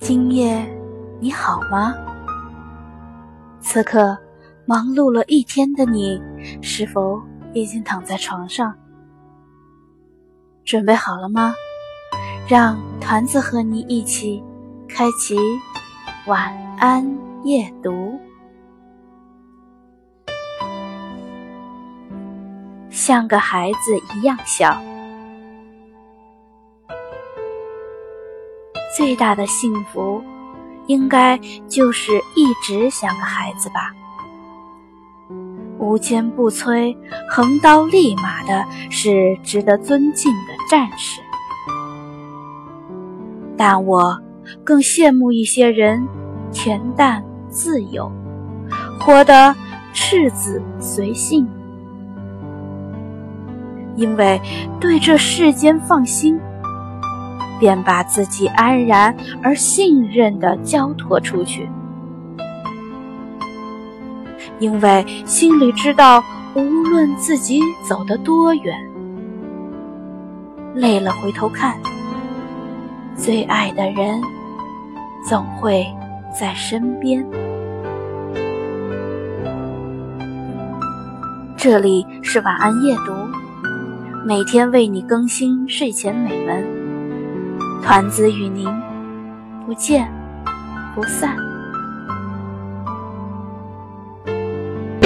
今夜你好吗？此刻忙碌了一天的你，是否已经躺在床上？准备好了吗？让团子和你一起开启晚安夜读。像个孩子一样小。最大的幸福，应该就是一直像个孩子吧。无坚不摧、横刀立马的是值得尊敬的战士。但我更羡慕一些人恬淡自由，活得赤子随性，因为对这世间放心。便把自己安然而信任地交托出去，因为心里知道，无论自己走得多远，累了回头看，最爱的人总会在身边。这里是晚安夜读，每天为你更新睡前美文。团子与您不见不散。